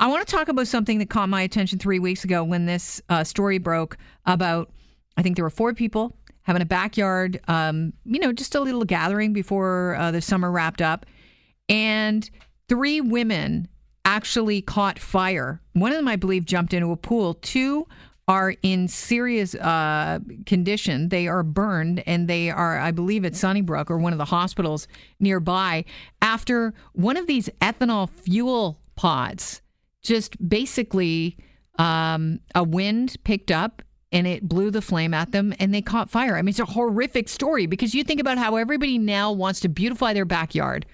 I want to talk about something that caught my attention three weeks ago when this uh, story broke about, I think there were four people having a backyard, um, you know, just a little gathering before uh, the summer wrapped up. And three women actually caught fire. One of them, I believe, jumped into a pool. Two are in serious uh, condition. They are burned and they are, I believe, at Sunnybrook or one of the hospitals nearby after one of these ethanol fuel pods just basically um, a wind picked up and it blew the flame at them and they caught fire. I mean, it's a horrific story because you think about how everybody now wants to beautify their backyard.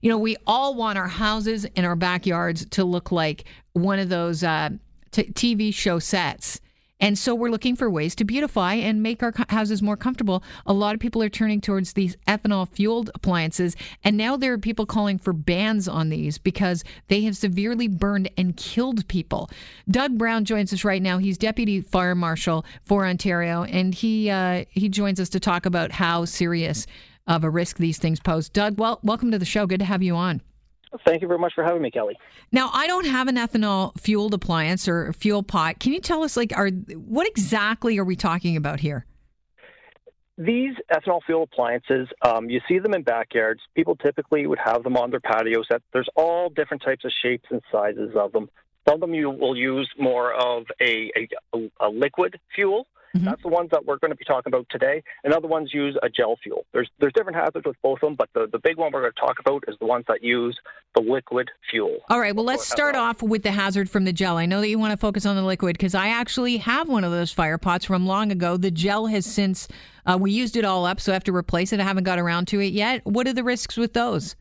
You know, we all want our houses and our backyards to look like one of those uh, t- TV show sets. And so we're looking for ways to beautify and make our houses more comfortable. A lot of people are turning towards these ethanol fueled appliances. And now there are people calling for bans on these because they have severely burned and killed people. Doug Brown joins us right now. He's deputy fire marshal for Ontario, and he uh, he joins us to talk about how serious of a risk these things pose. Doug, well, welcome to the show. Good to have you on. Thank you very much for having me, Kelly. Now, I don't have an ethanol fueled appliance or fuel pot. Can you tell us, like, are what exactly are we talking about here? These ethanol fuel appliances, um, you see them in backyards. People typically would have them on their patios. That There's all different types of shapes and sizes of them. Some of them you will use more of a, a, a liquid fuel, Mm-hmm. That's the ones that we're going to be talking about today. And other ones use a gel fuel. There's there's different hazards with both of them, but the, the big one we're going to talk about is the ones that use the liquid fuel. All right. Well, let's start off with the hazard from the gel. I know that you want to focus on the liquid because I actually have one of those fire pots from long ago. The gel has since uh, we used it all up, so I have to replace it. I haven't got around to it yet. What are the risks with those?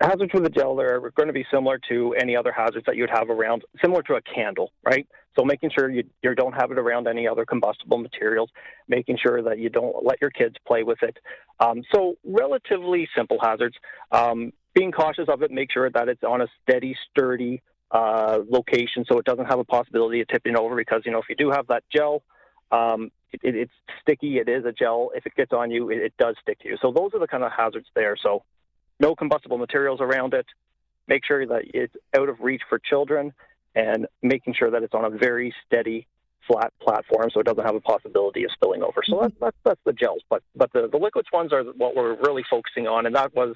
Hazards with the gel there are going to be similar to any other hazards that you'd have around, similar to a candle, right? So making sure you, you don't have it around any other combustible materials, making sure that you don't let your kids play with it. Um, so relatively simple hazards. Um, being cautious of it, make sure that it's on a steady, sturdy uh, location so it doesn't have a possibility of tipping over because, you know, if you do have that gel, um, it, it, it's sticky. It is a gel. If it gets on you, it, it does stick to you. So those are the kind of hazards there. So no combustible materials around it. Make sure that it's out of reach for children and making sure that it's on a very steady, flat platform so it doesn't have a possibility of spilling over. So that's, that's, that's the gels. But, but the, the liquids ones are what we're really focusing on, and that was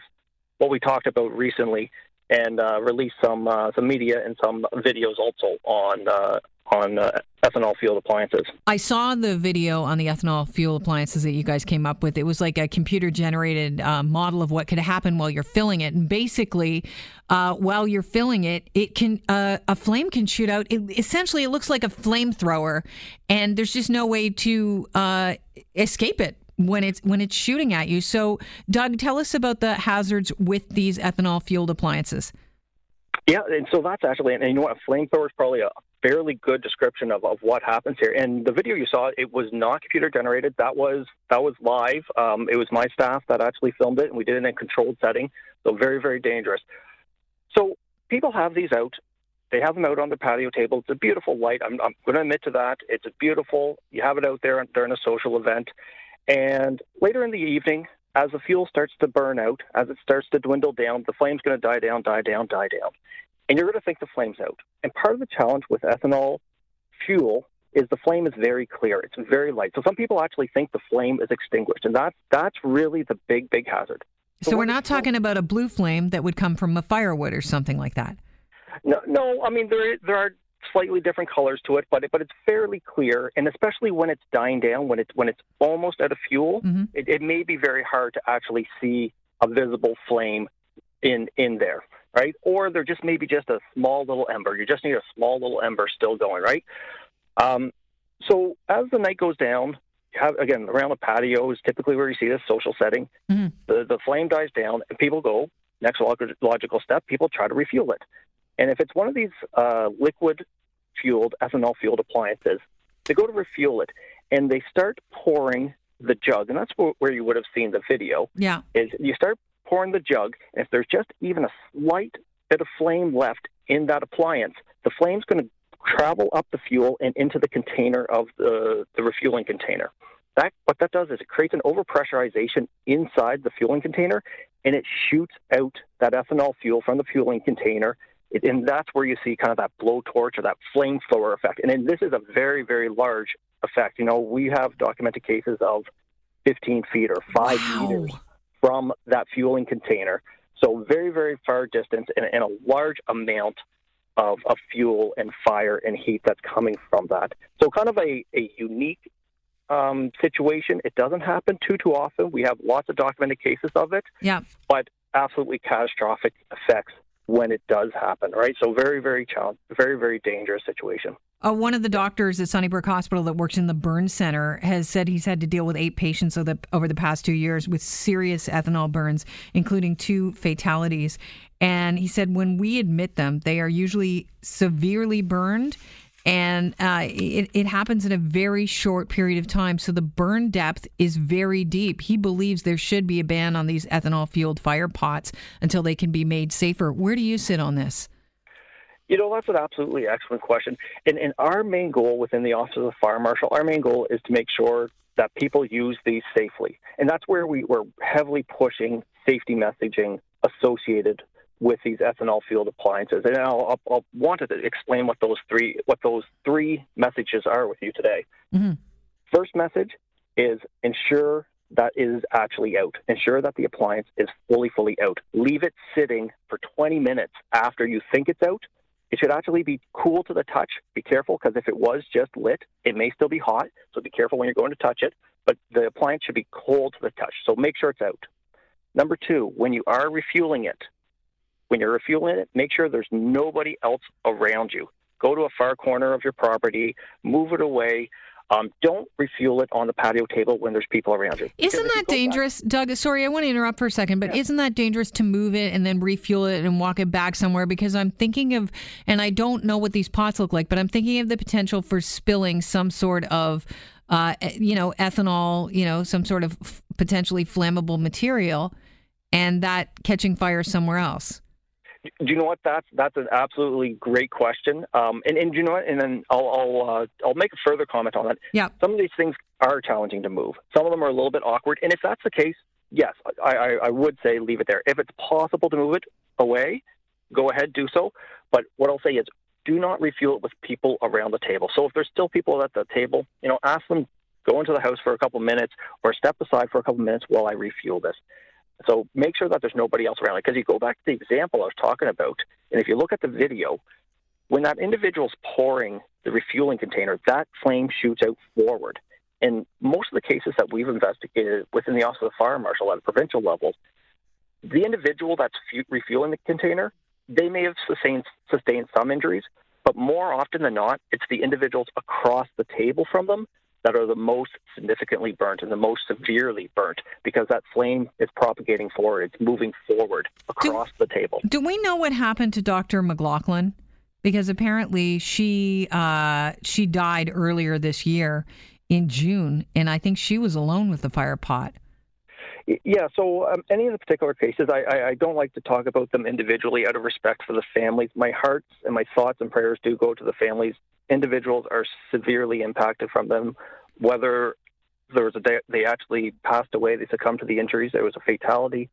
what we talked about recently and uh, some uh, some media and some videos also on uh, on uh, ethanol fuel appliances. I saw the video on the ethanol fuel appliances that you guys came up with. It was like a computer generated uh, model of what could happen while you're filling it. And basically, uh, while you're filling it, it can uh, a flame can shoot out. It, essentially, it looks like a flamethrower, and there's just no way to escape it when it's when it's shooting at you. So, Doug, tell us about the hazards with these ethanol fueled appliances. Yeah, and so that's actually, and you know what, a flamethrower is probably a fairly good description of, of what happens here. And the video you saw, it was not computer generated. That was that was live. Um, it was my staff that actually filmed it, and we did it in a controlled setting. So very, very dangerous. So people have these out. They have them out on the patio table. It's a beautiful light. I'm, I'm going to admit to that. It's a beautiful. You have it out there during a social event. And later in the evening, as the fuel starts to burn out, as it starts to dwindle down, the flame's going to die down, die down, die down. And you're going to think the flame's out. And part of the challenge with ethanol fuel is the flame is very clear. It's very light. So some people actually think the flame is extinguished. And that's, that's really the big, big hazard. So, so we're not talking about a blue flame that would come from a firewood or something like that. No, no. I mean, there there are slightly different colors to it, but it, but it's fairly clear. And especially when it's dying down, when it's when it's almost out of fuel, mm-hmm. it, it may be very hard to actually see a visible flame in in there, right? Or there just maybe just a small little ember. You just need a small little ember still going, right? Um, so as the night goes down, you have again around the patio is typically where you see this social setting. Mm-hmm. The the flame dies down, and people go next logical step. People try to refuel it. And if it's one of these uh, liquid fueled, ethanol fueled appliances, they go to refuel it and they start pouring the jug. And that's where you would have seen the video. Yeah. Is you start pouring the jug, and if there's just even a slight bit of flame left in that appliance, the flame's going to travel up the fuel and into the container of the, the refueling container. That what that does is it creates an overpressurization inside the fueling container, and it shoots out that ethanol fuel from the fueling container It, and that's where you see kind of that blowtorch or that flamethrower effect. And then this is a very, very large effect. You know, we have documented cases of 15 feet or five Wow. meters from that fueling container. So very, very far distance and, and a large amount of, of fuel and fire and heat that's coming from that. So kind of a, a unique um, situation. It doesn't happen too, too often. We have lots of documented cases of it, Yeah. but absolutely catastrophic effects when it does happen, right? So very, very very, very dangerous situation. Uh, one of the doctors at Sunnybrook Hospital that works in the burn center has said he's had to deal with eight patients over the, over the past two years with serious ethanol burns, including two fatalities. And he said when we admit them, they are usually severely burned. And uh, it, it happens in a very short period of time. So the burn depth is very deep. He believes there should be a ban on these ethanol fueled fire pots until they can be made safer. Where do you sit on this? You know, that's an absolutely excellent question. And, and our main goal within the Office of the Fire Marshal, our main goal is to make sure that people use these safely. And that's where we, we're heavily pushing safety messaging associated with these ethanol fueled appliances. And I'll, I'll, wanted to explain what those three what those three messages are with you today. Mhm. First message is ensure that it is actually out. Ensure that the appliance is fully, fully out. Leave it sitting for 20 minutes after you think it's out. It should actually be cool to the touch. Be careful because if it was just lit, it may still be hot. So be careful when you're going to touch it. But the appliance should be cold to the touch. So make sure it's out. Number two, when you are refueling it, when you're refueling it, make sure there's nobody else around you. Go to a far corner of your property, move it away. Um, don't refuel it on the patio table when there's people around you. Isn't that go back- dangerous, Doug? Sorry, I want to interrupt for a second, but isn't that dangerous to move it and then refuel it and walk it back somewhere? Because I'm thinking of, and I don't know what these pots look like, but I'm thinking of the potential for spilling some sort of, uh, you know, ethanol, you know, some sort of f- potentially flammable material, and that catching fire somewhere else. Do you know what? That's that's an absolutely great question. Um, and and you know what? And then I'll I'll uh, I'll make a further comment on that. Yeah. Some of these things are challenging to move. Some of them are a little bit awkward. And if that's the case, yes, I, I, I would say leave it there. If it's possible to move it away, go ahead, do so. But what I'll say is, do not refuel it with people around the table. So if there's still people at the table, you know, ask them go into the house for a couple minutes or step aside for a couple minutes while I refuel this. So make sure that there's nobody else around. Because you go back to the example I was talking about, and if you look at the video, when that individual's pouring the refueling container, that flame shoots out forward. In most of the cases that we've investigated within the Office of the Fire Marshal at a provincial level, the individual that's refueling the container, they may have sustained, sustained some injuries, but more often than not, it's the individuals across the table from them that are the most significantly burnt and the most severely burnt because that flame is propagating forward. It's moving forward across the table. Do we know what happened to Dr. McLaughlin? Because apparently she uh, she died earlier this year in June, and I think she was alone with the fire pot. Yeah, so um, any of the particular cases, I, I, I don't like to talk about them individually out of respect for the families. My hearts and my thoughts and prayers do go to the families. Individuals are severely impacted from them, whether there was a day they actually passed away, they succumbed to the injuries, there was a fatality,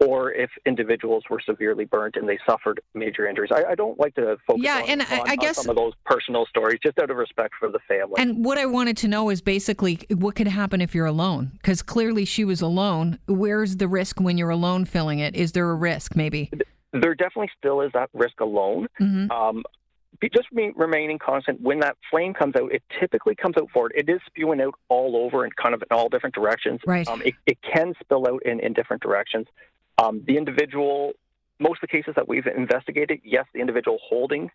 or if individuals were severely burnt and they suffered major injuries. I, I don't like to focus Yeah, on, and I- on- I guess- some of those personal stories just out of respect for the family. And what I wanted to know is basically what could happen if you're alone? Because clearly she was alone. Where's the risk when you're alone filling it? Is there a risk, maybe? there definitely still is that risk alone. hmm Um, just remaining constant. When that flame comes out, it typically comes out forward. It is spewing out all over and kind of in all different directions. Right. Um, it, it can spill out in, in different directions. Um, the individual, most of the cases that we've investigated, yes, the individual holding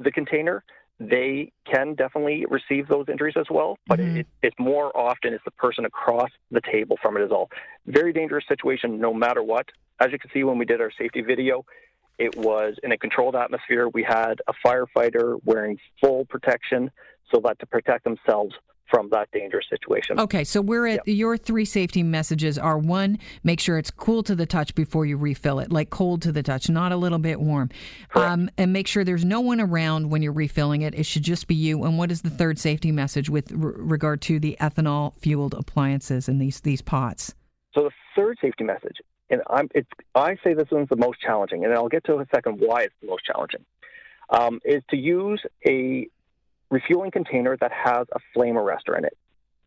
the container, they can definitely receive those injuries as well. But Mhm. it, it's more often it's the person across the table from it as all. Very dangerous situation, no matter what. As you can see when we did our safety video, it was in a controlled atmosphere. We had a firefighter wearing full protection so that to protect themselves from that dangerous situation. Okay, so we're at your three safety messages are one, make sure it's cool to the touch before you refill it, like cold to the touch, not a little bit warm. Um, and make sure there's no one around when you're refilling it. It should just be you. And what is the third safety message with r- regard to the ethanol fueled appliances and these these pots? So the third safety message and I'm, it's, I say this one's the most challenging, and I'll get to a second why it's the most challenging, um, is to use a refueling container that has a flame arrestor in it.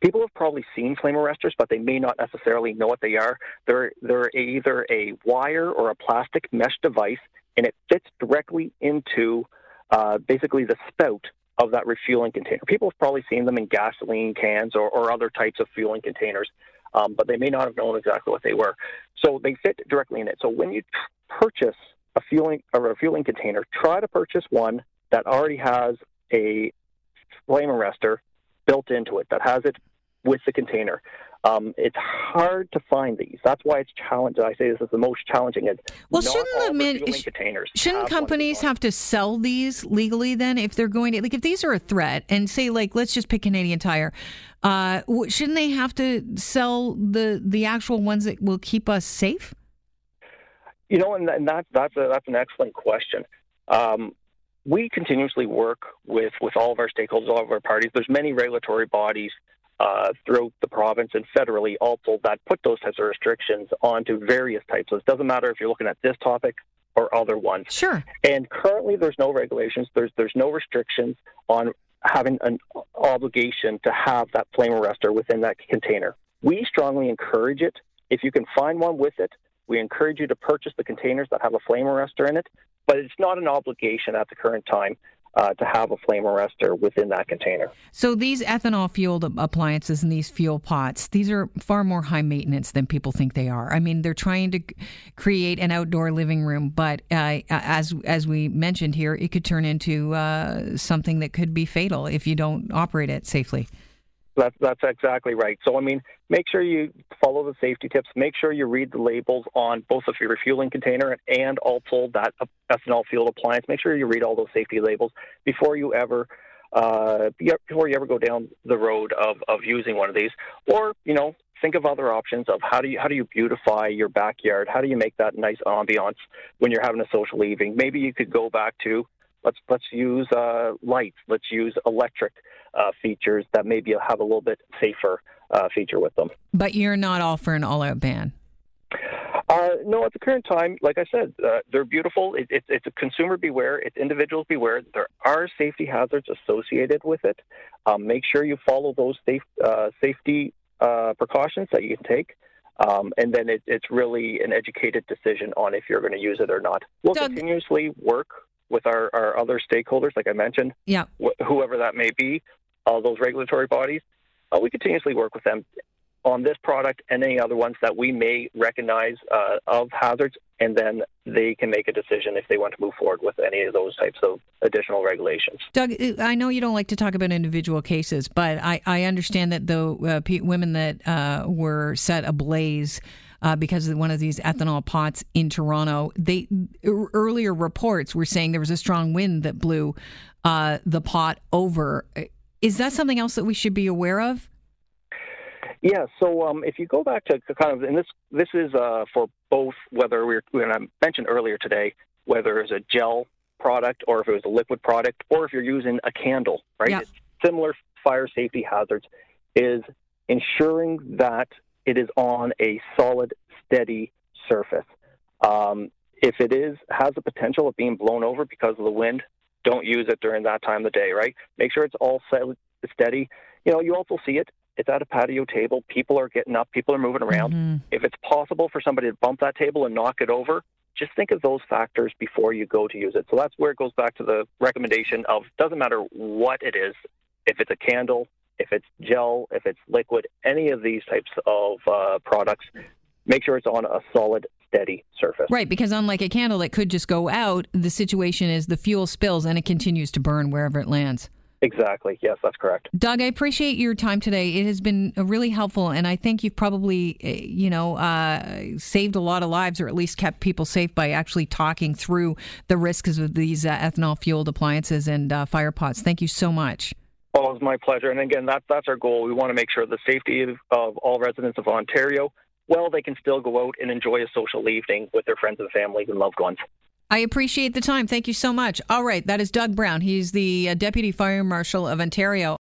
People have probably seen flame arrestors, but they may not necessarily know what they are. They're, they're either a wire or a plastic mesh device, and it fits directly into uh, basically the spout of that refueling container. People have probably seen them in gasoline cans or, or other types of fueling containers, um, but they may not have known exactly what they were. So they fit directly in it. So when you purchase a fueling or a refueling container, try to purchase one that already has a flame arrestor built into it that has it with the container. Um, it's hard to find these. That's why it's challenging. I say this is the most challenging. Is well, shouldn't the sh- containers shouldn't companies have to sell these legally then if they're going to like if these are a threat and say like let's just pick Canadian Tire, uh, shouldn't they have to sell the the actual ones that will keep us safe? You know, and, and that that's a, that's an excellent question. Um, we continuously work with with all of our stakeholders, all of our parties. There's many regulatory bodies uh, throughout the province and federally also that put those types of restrictions onto various types. So it doesn't matter if you're looking at this topic or other ones. Sure. And currently, there's no regulations. There's there's no restrictions on having an obligation to have that flame arrestor within that container. We strongly encourage it. If you can find one with it, we encourage you to purchase the containers that have a flame arrestor in it. But it's not an obligation at the current time uh, to have a flame arrestor within that container. So these ethanol fueled appliances and these fuel pots, these are far more high maintenance than people think they are. I mean, they're trying to create an outdoor living room, but uh, as as we mentioned here, it could turn into uh, something that could be fatal if you don't operate it safely. That's that's exactly right. So I mean, make sure you follow the safety tips. Make sure you read the labels on both of your refueling container and also that ethanol fueled appliance. Make sure you read all those safety labels before you ever uh, before you ever go down the road of, of using one of these. Or you know, think of other options of how do you how do you beautify your backyard? How do you make that nice ambiance when you're having a social evening? Maybe you could go back to let's let's use uh, lights. Let's use electric uh, features that maybe have a little bit safer uh, feature with them. But you're not all for an all-out ban. Uh, no, at the current time, like I said, uh, they're beautiful. It, it, it's a consumer beware. It's individuals beware. There are safety hazards associated with it. Um, make sure you follow those safe, uh, safety uh, precautions that you can take. Um, and then it, it's really an educated decision on if you're going to use it or not. We'll Doug, continuously work with our, our other stakeholders, like I mentioned, yeah. Wh- whoever that may be, all those regulatory bodies. Uh, we continuously work with them on this product and any other ones that we may recognize uh, of hazards, and then they can make a decision if they want to move forward with any of those types of additional regulations. Doug, I know you don't like to talk about individual cases, but I, I understand that the uh, women that uh, were set ablaze uh, because of one of these ethanol pots in Toronto. They earlier reports were saying there was a strong wind that blew uh, the pot over. Is that something else that we should be aware of? Yeah. So um, if you go back to kind of, and this this is uh, for both whether we are when I mentioned earlier today whether it's a gel product or if it was a liquid product or if you're using a candle, right? Yeah. Similar fire safety hazards is ensuring that it is on a solid, steady surface. Um, if it is has the potential of being blown over because of the wind, don't use it during that time of the day. Right? Make sure it's all steady. You know, you also see it. It's at a patio table. People are getting up. People are moving around. Mm-hmm. If it's possible for somebody to bump that table and knock it over, just think of those factors before you go to use it. So that's where it goes back to the recommendation of doesn't matter what it is, if it's a candle, if it's gel, if it's liquid, any of these types of uh, products, make sure it's on a solid, steady surface. Right, because unlike a candle that could just go out, the situation is the fuel spills and it continues to burn wherever it lands. Exactly. Yes, that's correct. Doug, I appreciate your time today. It has been really helpful, and I think you've probably, eh, you know, uh, saved a lot of lives, or at least kept people safe by actually talking through the risks of these uh, ethanol-fueled appliances and uh, fire pots. Thank you so much. It's my pleasure. And again, that, that's our goal. We want to make sure the safety of all residents of Ontario, well, they can still go out and enjoy a social evening with their friends and families and loved ones. I appreciate the time. Thank you so much. All right, that is Doug Brown. He's the uh, Deputy Fire Marshal of Ontario.